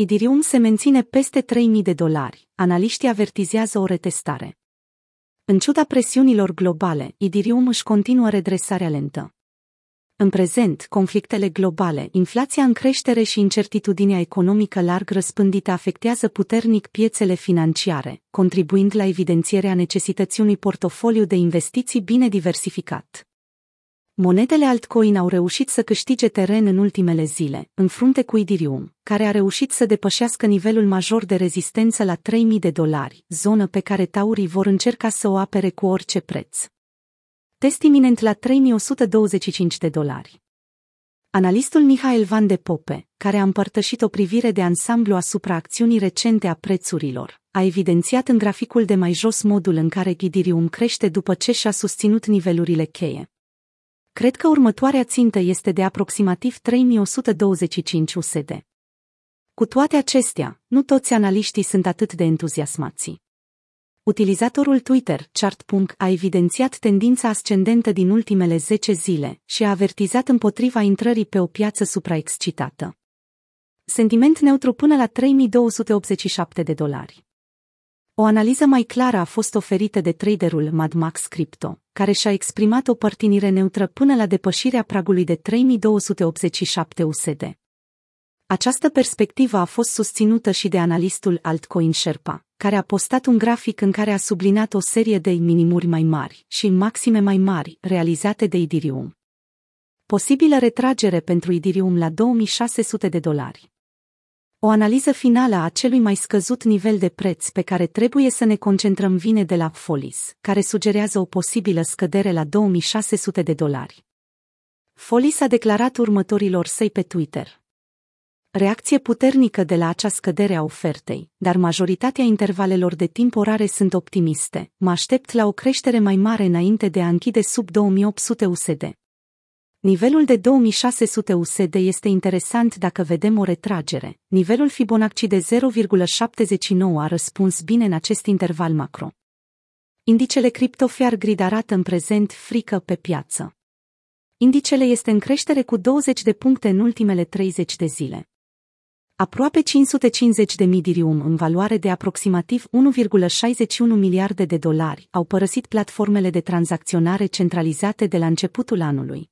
Idirium se menține peste 3000 de dolari. Analiștii avertizează o retestare. În ciuda presiunilor globale, Idirium își continuă redresarea lentă. În prezent, conflictele globale, inflația în creștere și incertitudinea economică larg răspândită afectează puternic piețele financiare, contribuind la evidențierea necesității unui portofoliu de investiții bine diversificat. Monedele altcoin au reușit să câștige teren în ultimele zile, în frunte cu Idirium, care a reușit să depășească nivelul major de rezistență la 3000 de dolari, zonă pe care taurii vor încerca să o apere cu orice preț. Test iminent la 3125 de dolari. Analistul Mihail Van de Pope, care a împărtășit o privire de ansamblu asupra acțiunii recente a prețurilor, a evidențiat în graficul de mai jos modul în care Idirium crește după ce și-a susținut nivelurile cheie. Cred că următoarea țintă este de aproximativ 3125 USD. Cu toate acestea, nu toți analiștii sunt atât de entuziasmați. Utilizatorul Twitter, Chart.com, a evidențiat tendința ascendentă din ultimele 10 zile și a avertizat împotriva intrării pe o piață supraexcitată. Sentiment neutru până la 3287 de dolari. O analiză mai clară a fost oferită de traderul Mad Max Crypto, care și-a exprimat o părtinire neutră până la depășirea pragului de 3287 USD. Această perspectivă a fost susținută și de analistul Altcoin Sherpa, care a postat un grafic în care a sublinat o serie de minimuri mai mari și maxime mai mari realizate de Idirium. Posibilă retragere pentru Idirium la 2600 de dolari. O analiză finală a celui mai scăzut nivel de preț pe care trebuie să ne concentrăm vine de la Folis, care sugerează o posibilă scădere la 2600 de dolari. Folis a declarat următorilor săi pe Twitter. Reacție puternică de la acea scădere a ofertei, dar majoritatea intervalelor de timp orare sunt optimiste. Mă aștept la o creștere mai mare înainte de a închide sub 2800 USD. Nivelul de 2600 USD este interesant dacă vedem o retragere. Nivelul Fibonacci de 0,79 a răspuns bine în acest interval macro. Indicele CryptoFair Grid arată în prezent frică pe piață. Indicele este în creștere cu 20 de puncte în ultimele 30 de zile. Aproape 550 de midirium în valoare de aproximativ 1,61 miliarde de dolari au părăsit platformele de tranzacționare centralizate de la începutul anului.